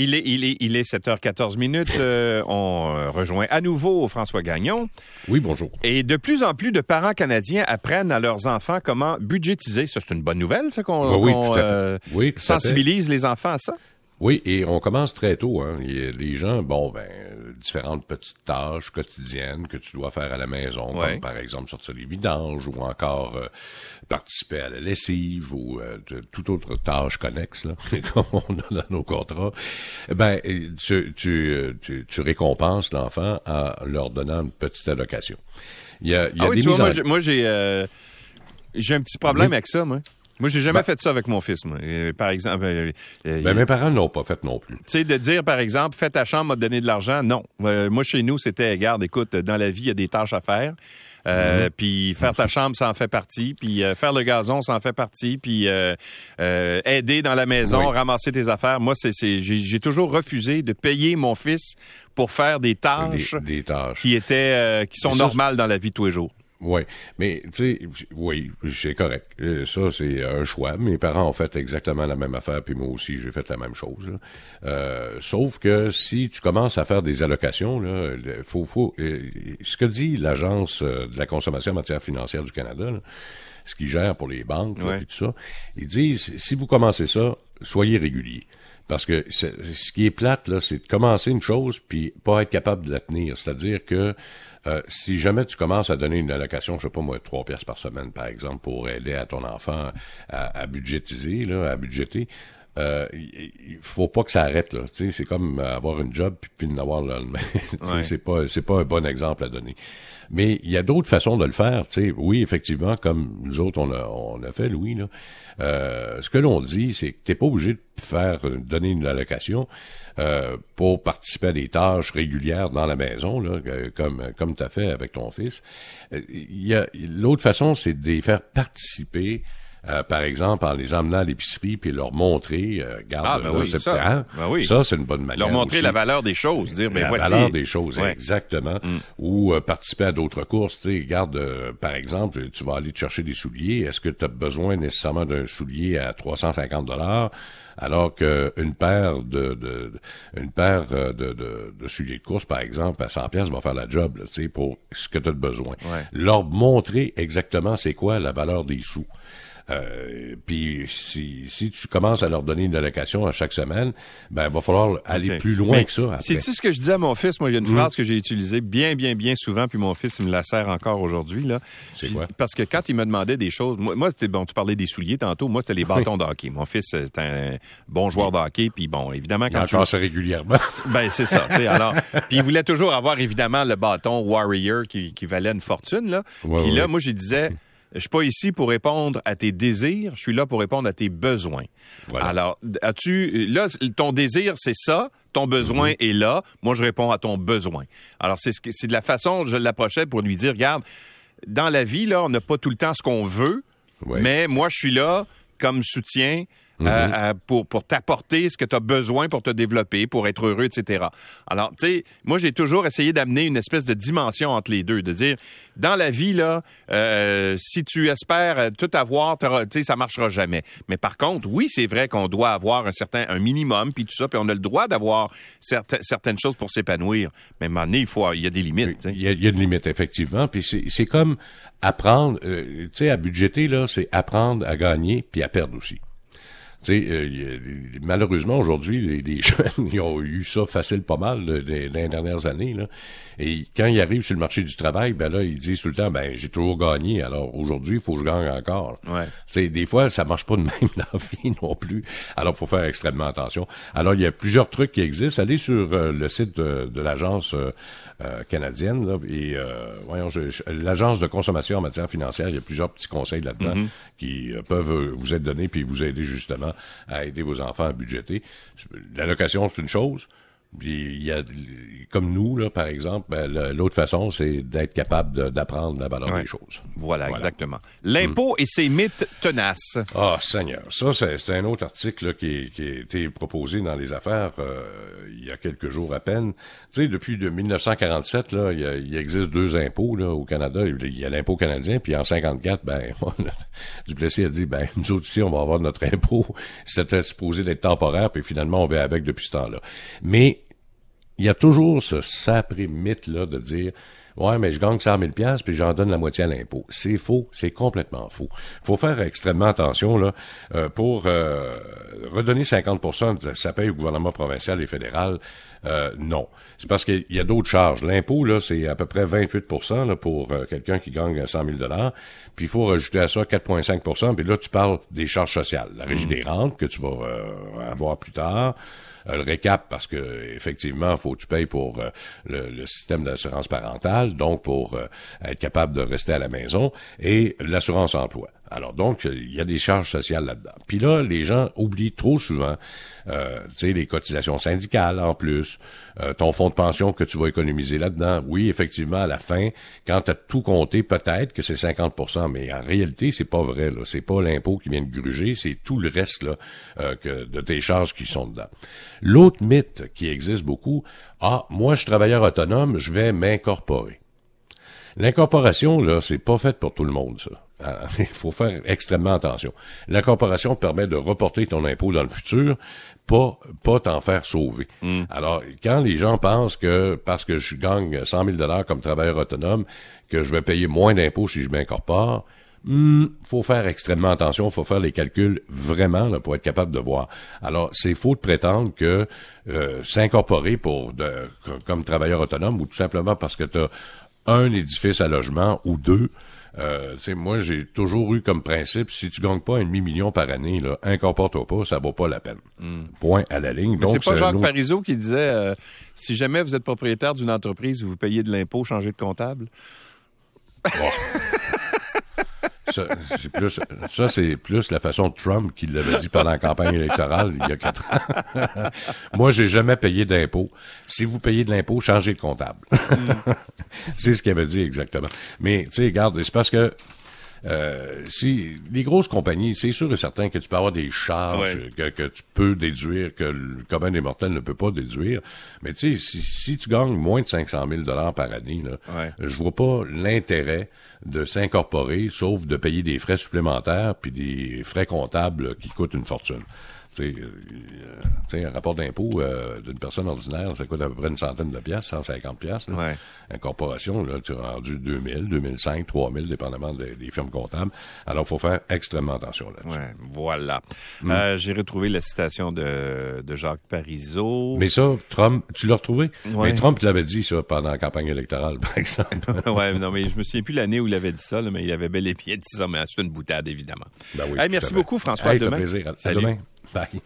Il est, il est, il est 7h14 minutes. Euh, on euh, rejoint à nouveau François Gagnon. Oui, bonjour. Et de plus en plus de parents canadiens apprennent à leurs enfants comment budgétiser. Ça, c'est une bonne nouvelle, ça, qu'on oui, fait. euh, Oui, sensibilise les enfants à ça. Oui, et on commence très tôt. Hein. Les gens, bon, ben, différentes petites tâches quotidiennes que tu dois faire à la maison, Ouais. comme par exemple sortir les vidanges ou encore euh, participer à la lessive ou euh, de- toute autre tâche connexe, là, comme on a dans nos contrats. Ben, tu, tu, tu, tu récompenses l'enfant en leur donnant une petite allocation. Il y a, il y a Ah oui, des tu vois, moi, en- j'ai- moi, j'ai euh, j'ai un petit problème Oui. avec ça, moi. Moi, j'ai jamais Ben- fait ça avec mon fils, moi. Euh, Par exemple, euh, euh, Ben, mes parents ne l'ont pas fait non plus. Tu sais, de dire, par exemple, fais ta chambre, m'a donné de l'argent. Non. Euh, moi, chez nous, c'était, regarde, écoute, dans la vie, il y a des tâches à faire. Euh, Puis faire ta chambre, ça en fait partie. Puis euh, faire le gazon, ça en fait partie. Puis euh, euh, aider dans la maison, Oui. ramasser tes affaires. Moi, c'est, c'est, j'ai, j'ai toujours refusé de payer mon fils pour faire des tâches Des, des tâches. qui étaient, euh, qui sont ça, normales dans la vie de tous les jours. Oui, mais tu sais, oui, c'est correct. Euh, Ça, c'est un choix. Mes parents ont fait exactement la même affaire, puis moi aussi, j'ai fait la même chose. là. Euh, sauf que si tu commences à faire des allocations, là, faut, faut, euh, ce que dit l'Agence euh, de la consommation en matière financière du Canada, là, ce qui gère pour les banques, Ouais. puis tout ça, ils disent, si vous commencez ça, soyez régulier. Parce que ce qui est plate, là, c'est de commencer une chose puis pas être capable de la tenir. C'est-à-dire que euh, si jamais tu commences à donner une allocation, je sais pas moi, trois pièces par semaine, par exemple, pour aider à ton enfant à, à budgétiser, à budgéter, euh, il faut pas que ça arrête là. Tu sais, c'est comme avoir une job puis puis en avoir le lendemain. Ouais. C'est pas c'est pas un bon exemple à donner. Mais il y a d'autres façons de le faire. Tu sais, oui, effectivement, comme nous autres on a on a fait, Louis là. Euh, ce que l'on dit, c'est que t'es pas obligé de faire euh, donner une allocation euh, pour participer à des tâches régulières dans la maison, là, euh, comme comme t'as fait avec ton fils. Euh, Il y a l'autre façon, c'est de les faire participer. Euh, par exemple, en les emmenant à l'épicerie puis leur montrer, euh, garde, Ah, ben là, oui, c'est- ça. Ben oui. ça c'est une bonne manière. Leur montrer aussi la valeur des choses. Dire, ben la voici. valeur des choses, Ouais. exactement. Ou euh, participer à d'autres courses. Tu sais, regarde, euh, par exemple, tu vas aller te chercher des souliers. Est-ce que tu as besoin nécessairement d'un soulier à 350 dollars? Alors qu'une paire de, de- une paire euh, de, de, de souliers de course, par exemple, à 100 pièces va faire la job, tu sais, pour ce que tu as besoin. Ouais. Leur montrer exactement c'est quoi la valeur des sous. Euh, puis si, si tu commences à leur donner une allocation à chaque semaine, ben il va falloir aller plus loin Mais que ça. Après. C'est-tu ce que je disais à mon fils? Moi, il y a une phrase que j'ai utilisée bien, bien, bien souvent, puis mon fils il me la sert encore aujourd'hui. là. C'est quoi? Parce que quand il me demandait des choses, moi, moi, c'était bon, tu parlais des souliers tantôt, moi, c'était les bâtons de hockey. Mon fils, c'est un bon joueur de hockey, puis bon, évidemment, Il quand tu... ça régulièrement. Ben, c'est ça, tu alors... Puis il voulait toujours avoir, évidemment, le bâton Warrior qui, qui valait une fortune, là. Ouais, puis là, ouais. moi, je disais... Je suis pas ici pour répondre à tes désirs, je suis là pour répondre à tes besoins. Voilà. Alors, as-tu là ton désir c'est ça, ton besoin Mhm. est là, moi je réponds à ton besoin. Alors c'est ce que- c'est de la façon dont je l'approchais pour lui dire regarde, dans la vie là, on n'a pas tout le temps ce qu'on veut, Ouais. mais moi je suis là comme soutien Euh, euh, pour, pour t'apporter ce que tu as besoin pour te développer, pour être heureux, etc. Alors, tu sais, moi, j'ai toujours essayé d'amener une espèce de dimension entre les deux, de dire, dans la vie, là, euh, si tu espères tout avoir, tu sais, ça marchera jamais. Mais par contre, oui, c'est vrai qu'on doit avoir un certain, un minimum, puis tout ça, puis on a le droit d'avoir certain- certaines choses pour s'épanouir. Mais à un moment donné, il faut, il y a des limites. Il y, a, il y a une limite, effectivement. Puis c'est c'est comme apprendre, euh, tu sais, à budgéter, là, c'est apprendre à gagner puis à perdre aussi. Tu sais, euh, il malheureusement, aujourd'hui, les, les jeunes, ils ont eu ça facile pas mal là, des- dans les dernières années. Là. Et quand ils arrivent sur le marché du travail, ben là, ils disent tout le temps, ben j'ai toujours gagné, alors aujourd'hui, il faut que je gagne encore. Ouais. Tu sais, des fois, ça marche pas de même dans la vie non plus. Alors, faut faire extrêmement attention. Alors, il y a plusieurs trucs qui existent. Allez sur euh, le site de, de l'agence euh, euh, canadienne là, et euh, voyons, l'agence de consommation en matière financière. Il y a plusieurs petits conseils là-dedans qui euh, peuvent vous être donnés puis vous aider justement à aider vos enfants à budgéter. L'allocation, c'est une chose. Il y a, comme nous, là, par exemple, ben, l'autre façon, c'est d'être capable d'apprendre la valeur des choses. Voilà, exactement. L'impôt et ses mythes tenaces. Ah, Seigneur. Ça, c'est un autre article qui, qui, a été proposé dans les affaires euh, il y a quelques jours à peine. Tu sais, depuis de 1947, là, il, existe deux impôts là, au Canada. Il y a l'impôt canadien, puis en 54, ben, Duplessis a dit, ben, nous autres ici, on va avoir notre impôt. C'était supposé d'être temporaire, puis finalement, on va avec depuis ce temps-là. Mais il y a toujours ce sapré mythe-là de dire Ouais, mais je gagne 100 000 puis j'en donne la moitié à l'impôt. C'est faux, c'est complètement faux. Il faut faire extrêmement attention là euh, pour euh, redonner 50 de sa paye au gouvernement provincial et fédéral. Euh, non, c'est parce qu'il y a d'autres charges. L'impôt là, c'est à peu près 28 là, pour quelqu'un qui gagne 100 000 Puis il faut rajouter à ça 4,5% Puis là, tu parles des charges sociales, la régie mmh. des rentes que tu vas avoir plus tard. Euh, le récap parce que effectivement, faut que tu payes pour euh, le, système d'assurance parentale, donc pour euh, être capable de rester à la maison, et l'assurance emploi. Alors donc, il y a des charges sociales là-dedans. Puis là, les gens oublient trop souvent, euh, tu sais, les cotisations syndicales en plus, euh, ton fonds de pension que tu vas économiser là-dedans. Oui, effectivement, à la fin, quand tu as tout compté, peut-être que c'est 50% mais en réalité, c'est pas vrai. Là. C'est pas l'impôt qui vient de gruger, c'est tout le reste là, euh, de tes charges qui sont dedans. L'autre mythe qui existe beaucoup, ah, moi, je suis travailleur autonome, je vais m'incorporer. L'incorporation, là, c'est pas fait pour tout le monde, ça. Ah, il faut faire extrêmement attention. L'incorporation permet de reporter ton impôt dans le futur, pas pas t'en faire sauver. Hmm. Alors, quand les gens pensent que parce que je gagne 100 000 dollars comme travailleur autonome, que je vais payer moins d'impôts si je m'incorpore, hmm, faut faire extrêmement attention, faut faire les calculs vraiment là, pour être capable de voir. Alors, c'est faux de prétendre que euh, s'incorporer pour de, comme travailleur autonome ou tout simplement parce que tu as un édifice à logement ou deux, euh, moi, j'ai toujours eu comme principe, si tu gagnes pas un demi-million par année, là, incorpore-toi pas, ça vaut pas la peine. Hmm. Point à la ligne. Donc, c'est pas Jacques Parizeau qui disait, euh, si jamais vous êtes propriétaire d'une entreprise, vous payez de l'impôt, changez de comptable? Ça, c'est plus, ça, c'est plus la façon de Trump qui l'avait dit pendant la campagne électorale il y a quatre ans. Moi, j'ai jamais payé d'impôt. Si vous payez de l'impôt, changez de comptable. Mm. c'est ce qu'il avait dit exactement. Mais, tu sais, regarde, c'est parce que euh, si les grosses compagnies, c'est sûr et certain que tu peux avoir des charges que, que, tu peux déduire, que le commun des mortels ne peut pas déduire. Mais tu sais, si, si, tu gagnes moins de 500 000 dollars par année, là, je vois pas l'intérêt de s'incorporer, sauf de payer des frais supplémentaires puis des frais comptables qui coûtent une fortune. Euh, tu sais, un rapport d'impôt euh, d'une personne ordinaire, ça coûte à peu près une centaine de piastres, 150 piastres. Ouais. Une corporation, là, tu as rendu 2000, 2005, 3000, dépendamment des, firmes comptables. Alors, il faut faire extrêmement attention là-dessus. Ouais, voilà. Hmm. Euh, j'ai retrouvé la citation de, de Jacques Parizeau. Mais ça, Trump, tu l'as retrouvé? Mais Trump l'avait dit, ça, pendant la campagne électorale, par exemple. ouais, non, mais je me souviens plus l'année où il avait dit ça, mais il avait bel et bien dit ça, mais c'est une boutade, évidemment. Ben oui, merci beaucoup, François. Hey, plaisir. À demain. Bye.